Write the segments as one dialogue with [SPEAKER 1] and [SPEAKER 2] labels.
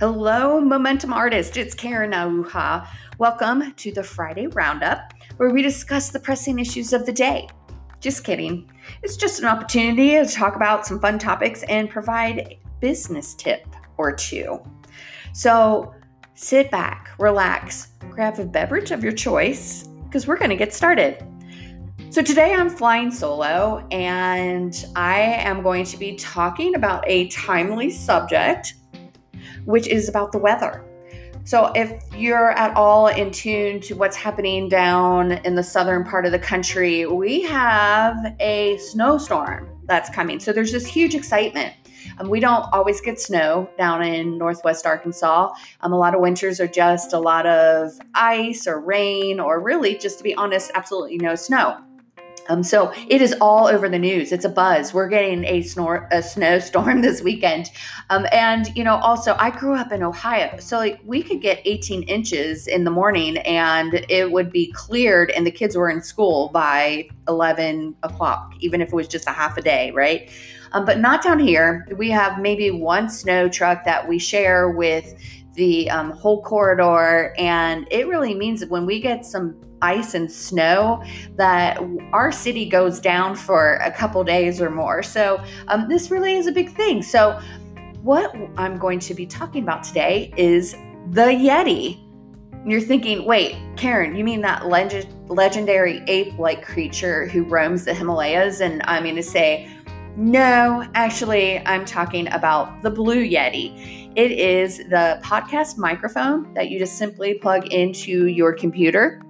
[SPEAKER 1] Hello, Momentum Artist. It's Karen Ahuja. Welcome to the Friday Roundup, where we discuss the pressing issues of the day. Just kidding. It's just an opportunity to talk about some fun topics and provide a business tip or two. So sit back, relax, grab a beverage of your choice, because we're going to get started. So, today I'm flying solo and I am going to be talking about a timely subject which is about the weather. So, if you're at all in tune to what's happening down in the southern part of the country, we have a snowstorm that's coming. So, there's this huge excitement. Um, we don't always get snow down in northwest Arkansas. Um, a lot of winters are just a lot of ice or rain, or really, just to be honest, absolutely no snow. Um, so it is all over the news. It's a buzz. We're getting a snore, a snowstorm this weekend, um, and you know, also I grew up in Ohio, so like we could get 18 inches in the morning, and it would be cleared, and the kids were in school by 11 o'clock, even if it was just a half a day, right? Um, but not down here. We have maybe one snow truck that we share with the um, whole corridor, and it really means that when we get some ice and snow that our city goes down for a couple days or more. So, um, this really is a big thing. So, what I'm going to be talking about today is the Yeti. You're thinking, wait, Karen, you mean that legend, legendary ape like creature who roams the Himalayas? And I'm going to say, no, actually, I'm talking about the Blue Yeti. It is the podcast microphone that you just simply plug into your computer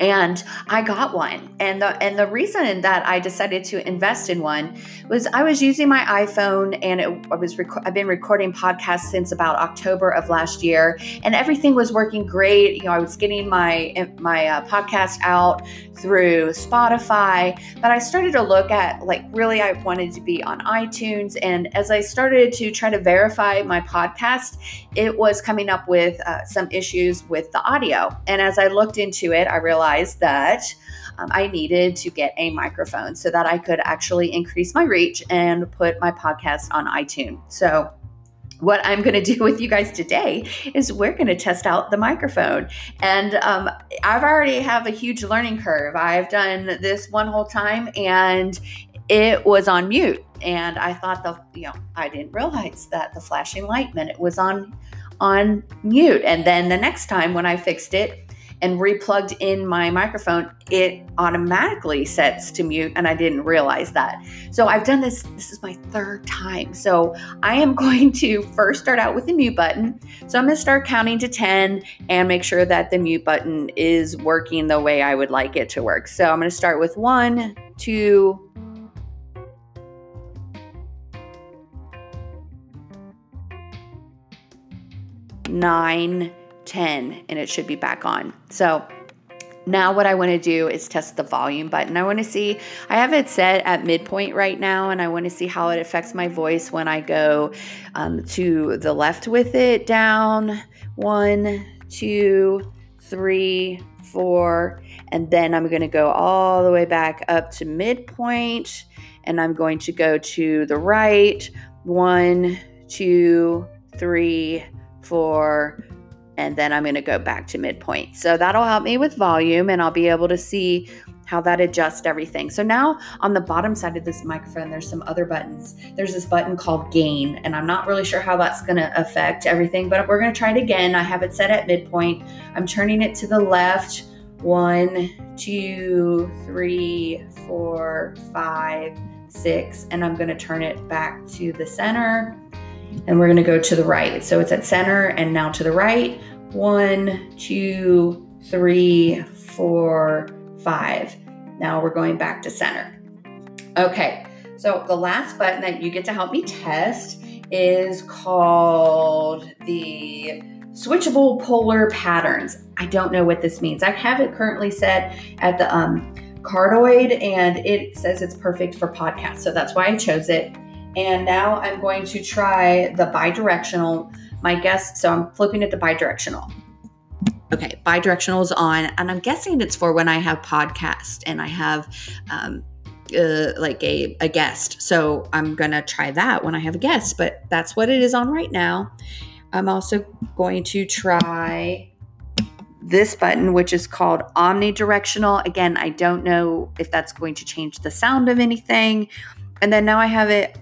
[SPEAKER 1] and I got one. And the and the reason that I decided to invest in one was I was using my iPhone and it, I was rec- I've been recording podcasts since about October of last year, and everything was working great. You know, I was getting my my uh, podcast out through Spotify, but I started to look at like really I wanted to be on iTunes, and as I started to try to verify my podcast, it was coming up with uh, some issues with the audio. And as I looked into it, I realized realized that um, I needed to get a microphone so that I could actually increase my reach and put my podcast on iTunes. So, what I'm going to do with you guys today is we're going to test out the microphone. And um, I've already have a huge learning curve. I've done this one whole time and it was on mute. And I thought the, you know, I didn't realize that the flashing light meant it was on on mute. And then the next time when I fixed it, and replugged in my microphone, it automatically sets to mute, and I didn't realize that. So I've done this, this is my third time. So I am going to first start out with the mute button. So I'm going to start counting to 10 and make sure that the mute button is working the way I would like it to work. So I'm going to start with one, two, nine, 10 and it should be back on. So now what I want to do is test the volume button. I want to see, I have it set at midpoint right now and I want to see how it affects my voice when I go um, to the left with it, down, one, two, three, four, and then I'm going to go all the way back up to midpoint and I'm going to go to the right, one, two, three, four, and then I'm going to go back to midpoint. So that'll help me with volume and I'll be able to see how that adjusts everything. So now on the bottom side of this microphone, there's some other buttons. There's this button called gain, and I'm not really sure how that's going to affect everything, but we're going to try it again. I have it set at midpoint. I'm turning it to the left. One, two, three, four, five, six, and I'm going to turn it back to the center and we're going to go to the right. So it's at center and now to the right. One, two, three, four, five. Now we're going back to center. Okay, so the last button that you get to help me test is called the switchable polar patterns. I don't know what this means. I have it currently set at the um, cardioid and it says it's perfect for podcasts. So that's why I chose it. And now I'm going to try the bidirectional. My guest. so I'm flipping it to bidirectional. Okay, bidirectional is on, and I'm guessing it's for when I have podcast and I have um, uh, like a, a guest. So I'm gonna try that when I have a guest, but that's what it is on right now. I'm also going to try this button, which is called omnidirectional. Again, I don't know if that's going to change the sound of anything. And then now I have it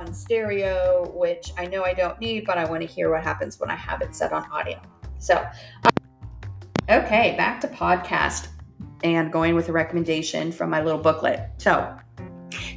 [SPEAKER 1] on stereo, which I know I don't need, but I want to hear what happens when I have it set on audio. So, okay, back to podcast and going with a recommendation from my little booklet. So,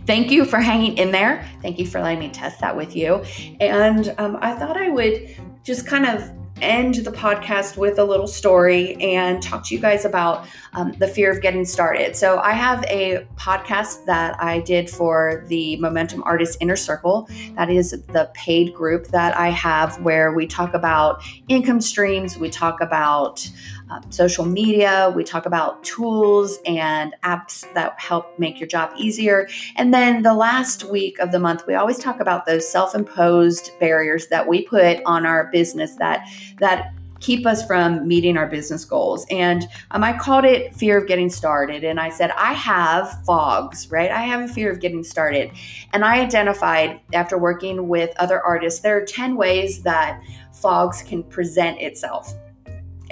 [SPEAKER 1] thank you for hanging in there. Thank you for letting me test that with you. And um, I thought I would just kind of end the podcast with a little story and talk to you guys about um, the fear of getting started. So, I have a podcast that I did for the Momentum Artist Inner Circle. That is the paid group that I have where we talk about income streams, we talk about um, social media, we talk about tools and apps that help make your job easier. And then the last week of the month, we always talk about those self imposed barriers that we put on our business that, that keep us from meeting our business goals. And um, I called it fear of getting started. And I said, I have fogs, right? I have a fear of getting started. And I identified after working with other artists, there are 10 ways that fogs can present itself.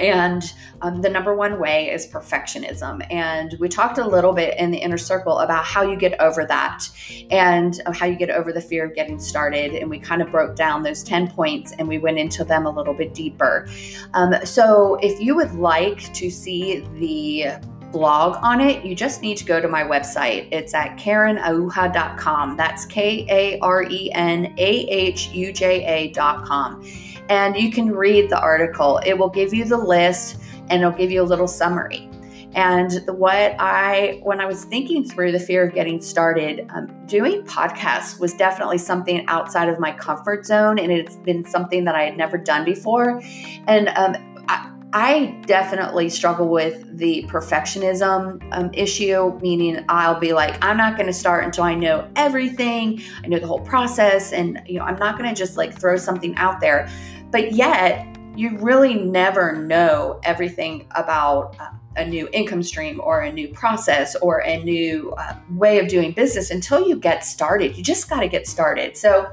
[SPEAKER 1] And um, the number one way is perfectionism. And we talked a little bit in the inner circle about how you get over that and how you get over the fear of getting started. And we kind of broke down those 10 points and we went into them a little bit deeper. Um, so if you would like to see the blog on it, you just need to go to my website. It's at karenahuja.com. That's K A R E N A H U J A.com and you can read the article. It will give you the list and it'll give you a little summary. And what I, when I was thinking through the fear of getting started, um, doing podcasts was definitely something outside of my comfort zone. And it's been something that I had never done before. And um, I, I definitely struggle with the perfectionism um, issue, meaning I'll be like, I'm not going to start until I know everything. I know the whole process. And, you know, I'm not going to just like throw something out there. But yet, you really never know everything about uh, a new income stream or a new process or a new uh, way of doing business until you get started. You just got to get started. So,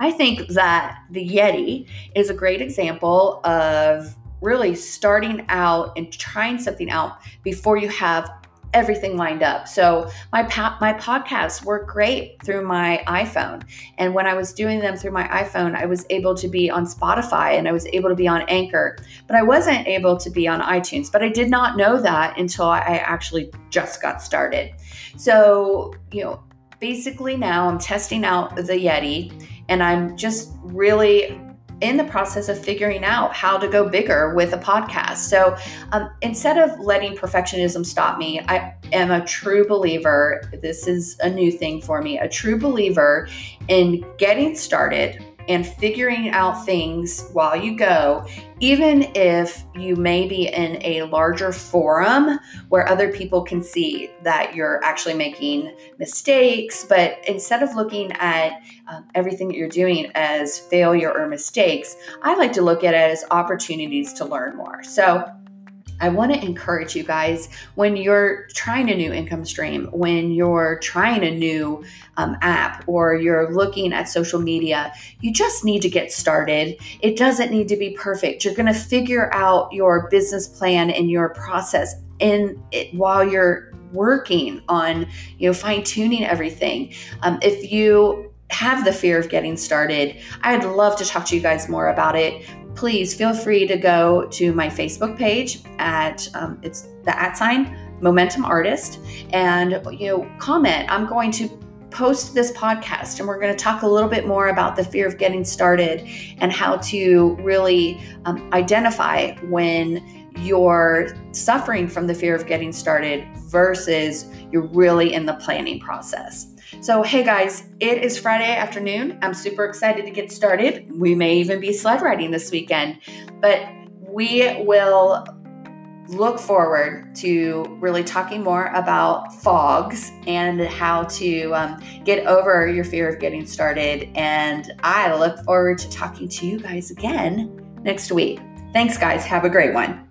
[SPEAKER 1] I think that the Yeti is a great example of really starting out and trying something out before you have everything lined up. So my my podcasts work great through my iPhone, and when I was doing them through my iPhone, I was able to be on Spotify and I was able to be on Anchor, but I wasn't able to be on iTunes. But I did not know that until I actually just got started. So you know, basically now I'm testing out the Yeti, and I'm just really in the process of figuring out how to go bigger with a podcast. So um, instead of letting perfectionism stop me, I am a true believer. This is a new thing for me, a true believer in getting started and figuring out things while you go, even if you may be in a larger forum where other people can see that you're actually making mistakes. But instead of looking at um, everything that you're doing as failure or mistakes, I like to look at it as opportunities to learn more. So, I want to encourage you guys when you're trying a new income stream, when you're trying a new um, app, or you're looking at social media, you just need to get started. It doesn't need to be perfect. You're going to figure out your business plan and your process in it while you're working on you know fine tuning everything. Um, if you have the fear of getting started, I'd love to talk to you guys more about it please feel free to go to my Facebook page at um, it's the at sign Momentum Artist and you know comment. I'm going to post this podcast and we're going to talk a little bit more about the fear of getting started and how to really um, identify when you're suffering from the fear of getting started versus you're really in the planning process. So, hey guys, it is Friday afternoon. I'm super excited to get started. We may even be sled riding this weekend, but we will look forward to really talking more about fogs and how to um, get over your fear of getting started. And I look forward to talking to you guys again next week. Thanks, guys. Have a great one.